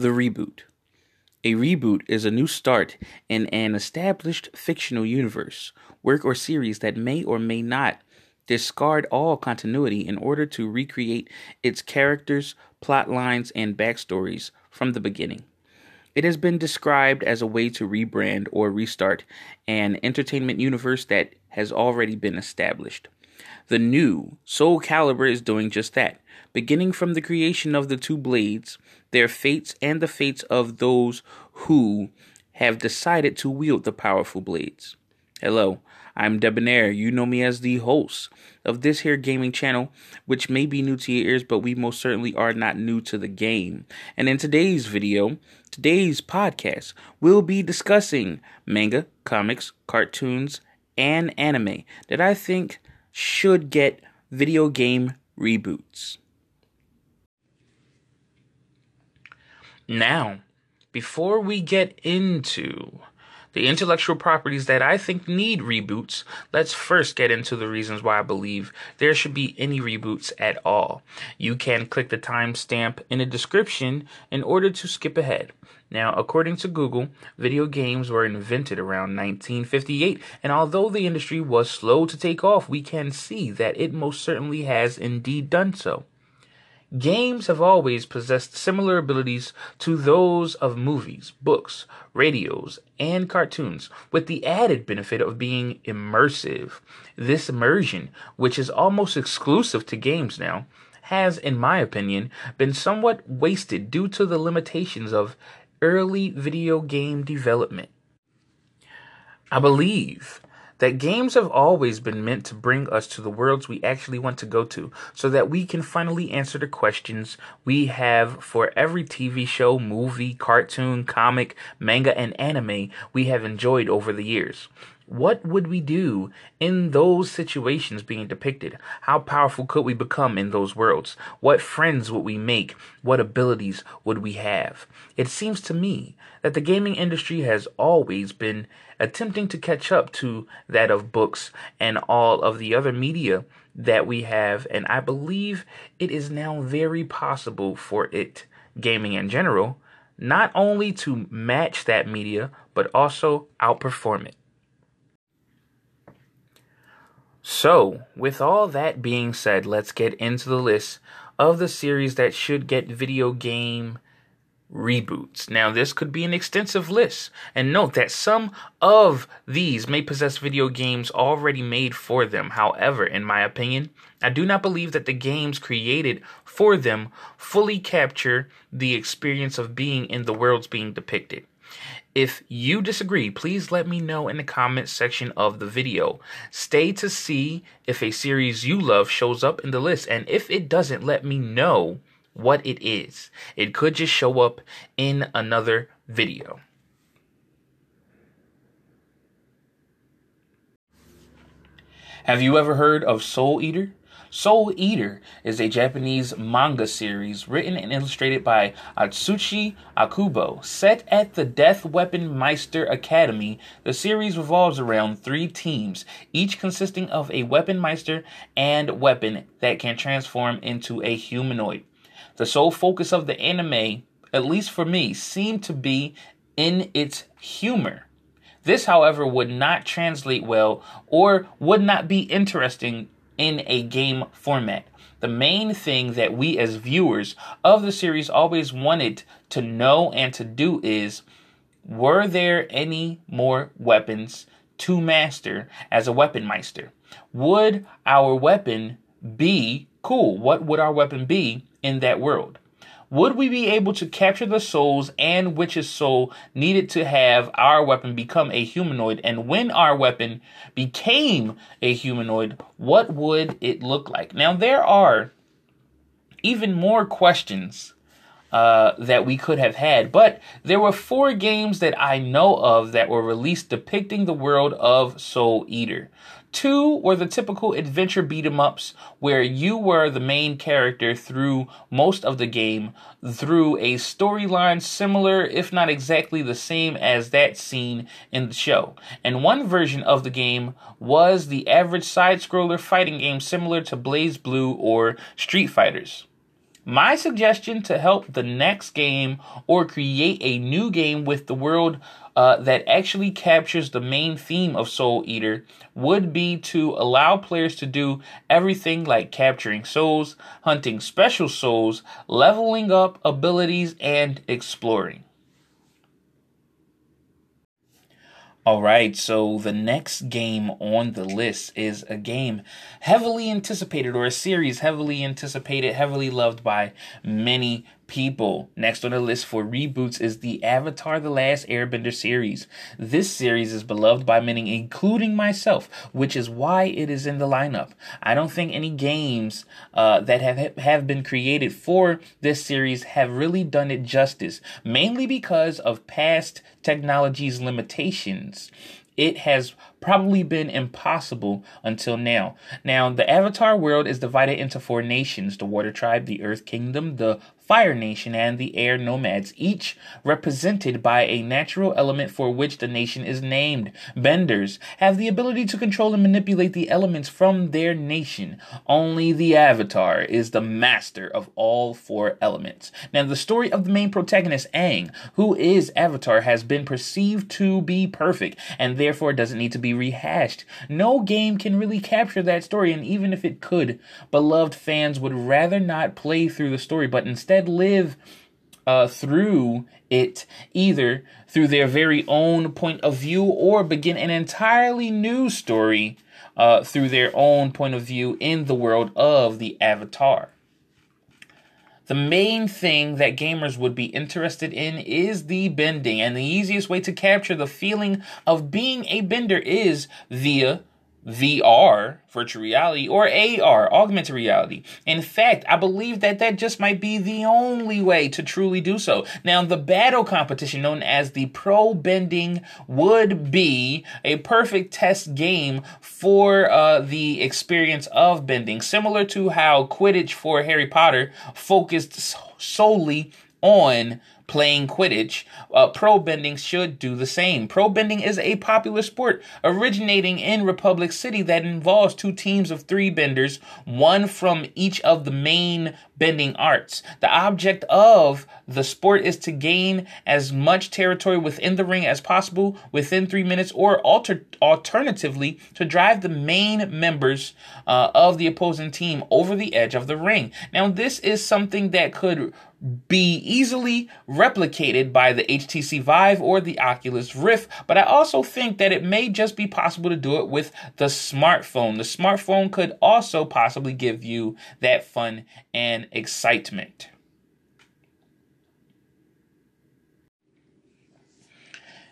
The reboot. A reboot is a new start in an established fictional universe, work, or series that may or may not discard all continuity in order to recreate its characters, plot lines, and backstories from the beginning. It has been described as a way to rebrand or restart an entertainment universe that has already been established. The new Soul Calibur is doing just that, beginning from the creation of the two blades, their fates, and the fates of those who have decided to wield the powerful blades. Hello, I'm Debonair. You know me as the host of this here gaming channel, which may be new to your ears, but we most certainly are not new to the game. And in today's video, today's podcast, we'll be discussing manga, comics, cartoons, and anime that I think should get video game reboots. Now, before we get into the intellectual properties that I think need reboots, let's first get into the reasons why I believe there should be any reboots at all. You can click the timestamp in the description in order to skip ahead. Now, according to Google, video games were invented around 1958, and although the industry was slow to take off, we can see that it most certainly has indeed done so. Games have always possessed similar abilities to those of movies, books, radios, and cartoons, with the added benefit of being immersive. This immersion, which is almost exclusive to games now, has, in my opinion, been somewhat wasted due to the limitations of early video game development. I believe that games have always been meant to bring us to the worlds we actually want to go to so that we can finally answer the questions we have for every TV show, movie, cartoon, comic, manga, and anime we have enjoyed over the years. What would we do in those situations being depicted? How powerful could we become in those worlds? What friends would we make? What abilities would we have? It seems to me that the gaming industry has always been attempting to catch up to that of books and all of the other media that we have, and I believe it is now very possible for it, gaming in general, not only to match that media, but also outperform it. So, with all that being said, let's get into the list of the series that should get video game reboots. Now, this could be an extensive list, and note that some of these may possess video games already made for them. However, in my opinion, I do not believe that the games created for them fully capture the experience of being in the worlds being depicted. If you disagree, please let me know in the comments section of the video. Stay to see if a series you love shows up in the list, and if it doesn't, let me know what it is. It could just show up in another video. Have you ever heard of Soul Eater? Soul Eater is a Japanese manga series written and illustrated by Atsushi Ohkubo. Set at the Death Weapon Meister Academy, the series revolves around three teams, each consisting of a weapon meister and weapon that can transform into a humanoid. The sole focus of the anime, at least for me, seemed to be in its humor. This, however, would not translate well or would not be interesting in a game format. The main thing that we as viewers of the series always wanted to know and to do is were there any more weapons to master as a weapon meister? Would our weapon be cool? What would our weapon be in that world? Would we be able to capture the souls and Witch's soul needed to have our weapon become a humanoid? And when our weapon became a humanoid, what would it look like? Now, there are even more questions uh, that we could have had, but there were four games that I know of that were released depicting the world of Soul Eater. Two were the typical adventure beat 'em ups where you were the main character through most of the game through a storyline similar, if not exactly the same as that seen in the show. And one version of the game was the average side scroller fighting game similar to BlazBlue or Street Fighters. My suggestion to help the next game or create a new game with the world uh, that actually captures the main theme of Soul Eater would be to allow players to do everything like capturing souls, hunting special souls, leveling up abilities, and exploring. All right, so the next game on the list is a game heavily anticipated, or a series heavily anticipated, heavily loved by many people. Next on the list for reboots is the Avatar The Last Airbender series. This series is beloved by many, including myself, which is why it is in the lineup. I don't think any games uh, that have, have been created for this series have really done it justice, mainly because of past technology's limitations it has probably been impossible until now. Now, the Avatar world is divided into four nations the Water Tribe, the Earth Kingdom, the Fire Nation, and the Air Nomads, each represented by a natural element for which the nation is named. Benders have the ability to control and manipulate the elements from their nation. Only the Avatar is the master of all four elements. Now, the story of the main protagonist, Aang, who is Avatar, has been perceived to be perfect and therefore doesn't need to be rehashed. No game can really capture that story, and even if it could, beloved fans would rather not play through the story, but instead instead live uh, through it either through their very own point of view or begin an entirely new story uh, through their own point of view in the world of the avatar. The main thing that gamers would be interested in is the bending, and the easiest way to capture the feeling of being a bender is via VR, virtual reality, or AR, augmented reality. In fact, I believe that that just might be the only way to truly do so. Now, the battle competition known as the Pro Bending would be a perfect test game for uh, the experience of bending, similar to how Quidditch for Harry Potter focused solely on playing Quidditch, uh, pro bending should do the same. Pro bending is a popular sport originating in Republic City that involves two teams of three benders, one from each of the main bending arts. The object of the sport is to gain as much territory within the ring as possible within three minutes, or alter- alternatively, to drive the main members uh, of the opposing team over the edge of the ring. Now, this is something that could be easily replicated by the HTC Vive or the Oculus Rift, but I also think that it may just be possible to do it with the smartphone. The smartphone could also possibly give you that fun and excitement.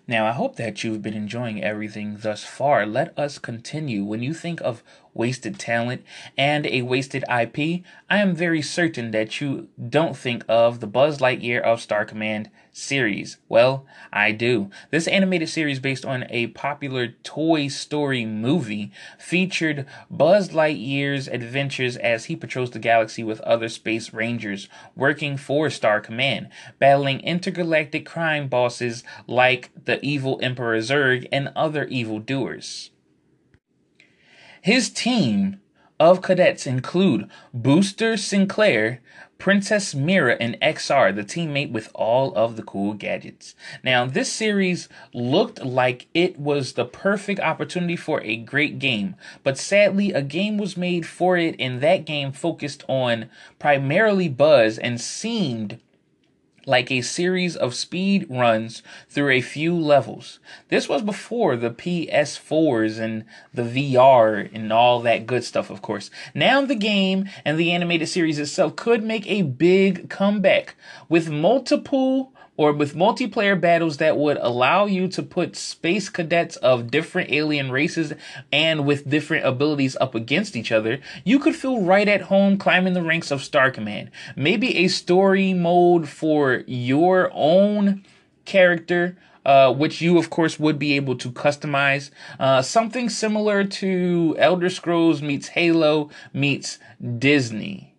Now, I hope that you've been enjoying everything thus far. Let us continue. When you think of wasted talent and a wasted IP, I am very certain that you don't think of the Buzz Lightyear of Star Command series. Well, I do. This animated series, based on a popular Toy Story movie, featured Buzz Lightyear's adventures as he patrols the galaxy with other space rangers working for Star Command, battling intergalactic crime bosses like the evil Emperor Zurg and other evildoers. His team of cadets include Booster Sinclair, Princess Mira, and XR, the teammate with all of the cool gadgets. Now, this series looked like it was the perfect opportunity for a great game, but sadly, a game was made for it, and that game focused on primarily Buzz and seemed like a series of speed runs through a few levels. This was before the PS4s and the VR and all that good stuff, of course. Now the game and the animated series itself could make a big comeback with multiple or with multiplayer battles that would allow you to put space cadets of different alien races and with different abilities up against each other, you could feel right at home climbing the ranks of Star Command. Maybe a story mode for your own character. Uh, which you, of course, would be able to customize. Uh, something similar to Elder Scrolls meets Halo meets Disney.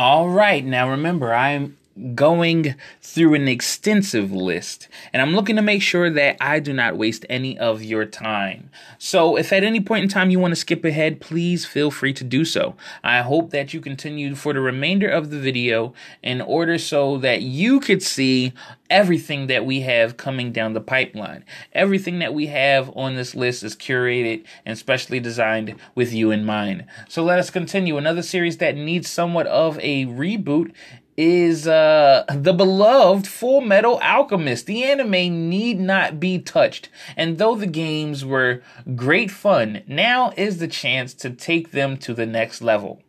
All right, now remember, I'm going through an extensive list and I'm looking to make sure that I do not waste any of your time. So if at any point in time you want to skip ahead, please feel free to do so. I hope that you continue for the remainder of the video in order so that you could see everything that we have coming down the pipeline. Everything that we have on this list is curated and specially designed with you in mind. So let us continue. Another series that needs somewhat of a reboot is uh the beloved Full Metal Alchemist. The anime need not be touched. And though the games were great fun, now is the chance to take them to the next level.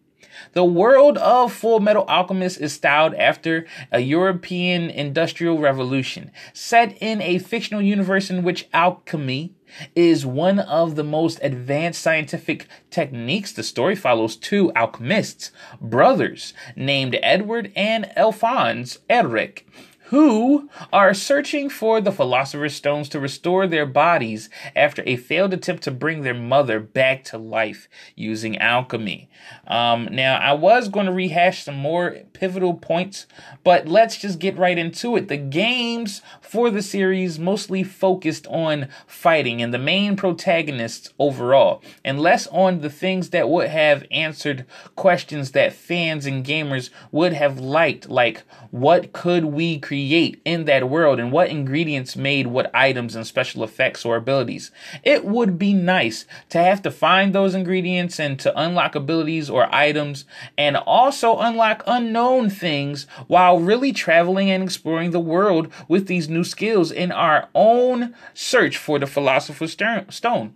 The world of Full Metal Alchemist is styled after a European industrial revolution, set in a fictional universe in which alchemy is one of the most advanced scientific techniques. The story follows two alchemists, brothers, named Edward and Alphonse Elric, who are searching for the Philosopher's Stones to restore their bodies after a failed attempt to bring their mother back to life using alchemy. Um, now, I was going to rehash some more pivotal points, but let's just get right into it. The games for the series mostly focused on fighting and the main protagonists overall, and less on the things that would have answered questions that fans and gamers would have liked, like what could we create create in that world and what ingredients made what items and special effects or abilities. It would be nice to have to find those ingredients and to unlock abilities or items and also unlock unknown things while really traveling and exploring the world with these new skills in our own search for the Philosopher's Stone.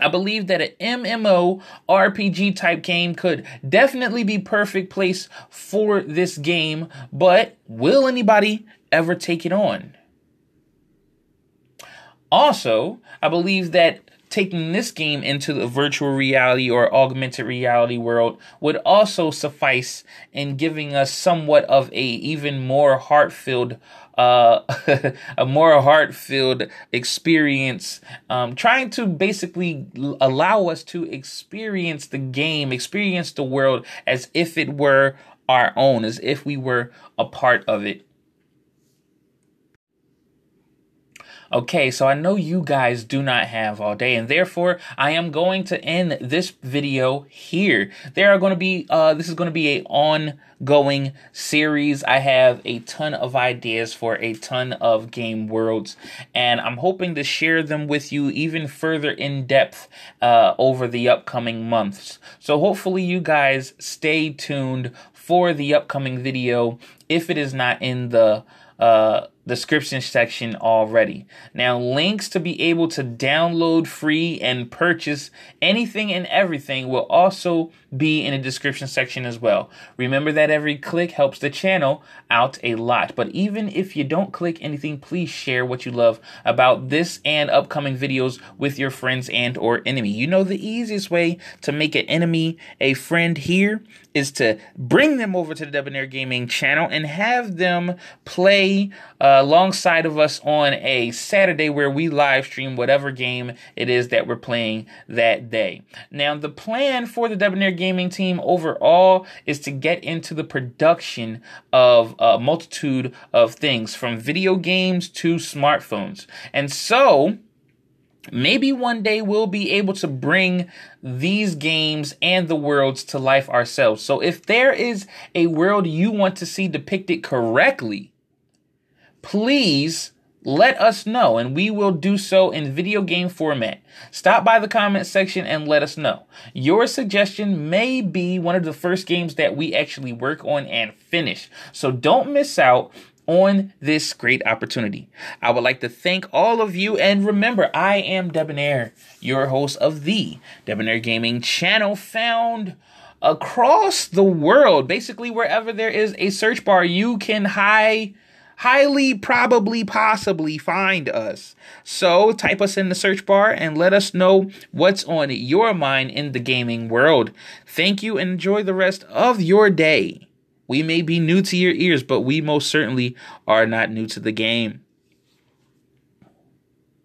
I believe that an MMO RPG type game could definitely be perfect place for this game, but will anybody ever take it on? Also, I believe that taking this game into the virtual reality or augmented reality world would also suffice in giving us somewhat of a even more heart-filled uh, a more heart-filled experience um, trying to basically allow us to experience the game experience the world as if it were our own as if we were a part of it Okay, so I know you guys do not have all day, and therefore I am going to end this video here. There are going to be, uh, this is going to be a ongoing series. I have a ton of ideas for a ton of game worlds, and I'm hoping to share them with you even further in depth uh, over the upcoming months. So hopefully you guys stay tuned for the upcoming video if it is not in the uh, description section already. Now, links to be able to download free and purchase anything and everything will also be in the description section as well. Remember that every click helps the channel out a lot. But even if you don't click anything, please share what you love about this and upcoming videos with your friends and or enemy. You know the easiest way to make an enemy a friend here is to bring them over to the Debonair Gaming channel and have them play uh, alongside of us on a Saturday where we live stream whatever game it is that we're playing that day. Now, the plan for the Debonair Gaming team overall is to get into the production of a multitude of things from video games to smartphones. And so, Maybe one day we'll be able to bring these games and the worlds to life ourselves. So if there is a world you want to see depicted correctly, please let us know and we will do so in video game format. Stop by the comment section and let us know. Your suggestion may be one of the first games that we actually work on and finish. So don't miss out on this great opportunity. I would like to thank all of you and remember I am Debonair, your host of the Debonair Gaming channel found across the world. Basically wherever there is a search bar you can high highly probably possibly find us. So type us in the search bar and let us know what's on your mind in the gaming world. Thank you and enjoy the rest of your day. We may be new to your ears, but we most certainly are not new to the game.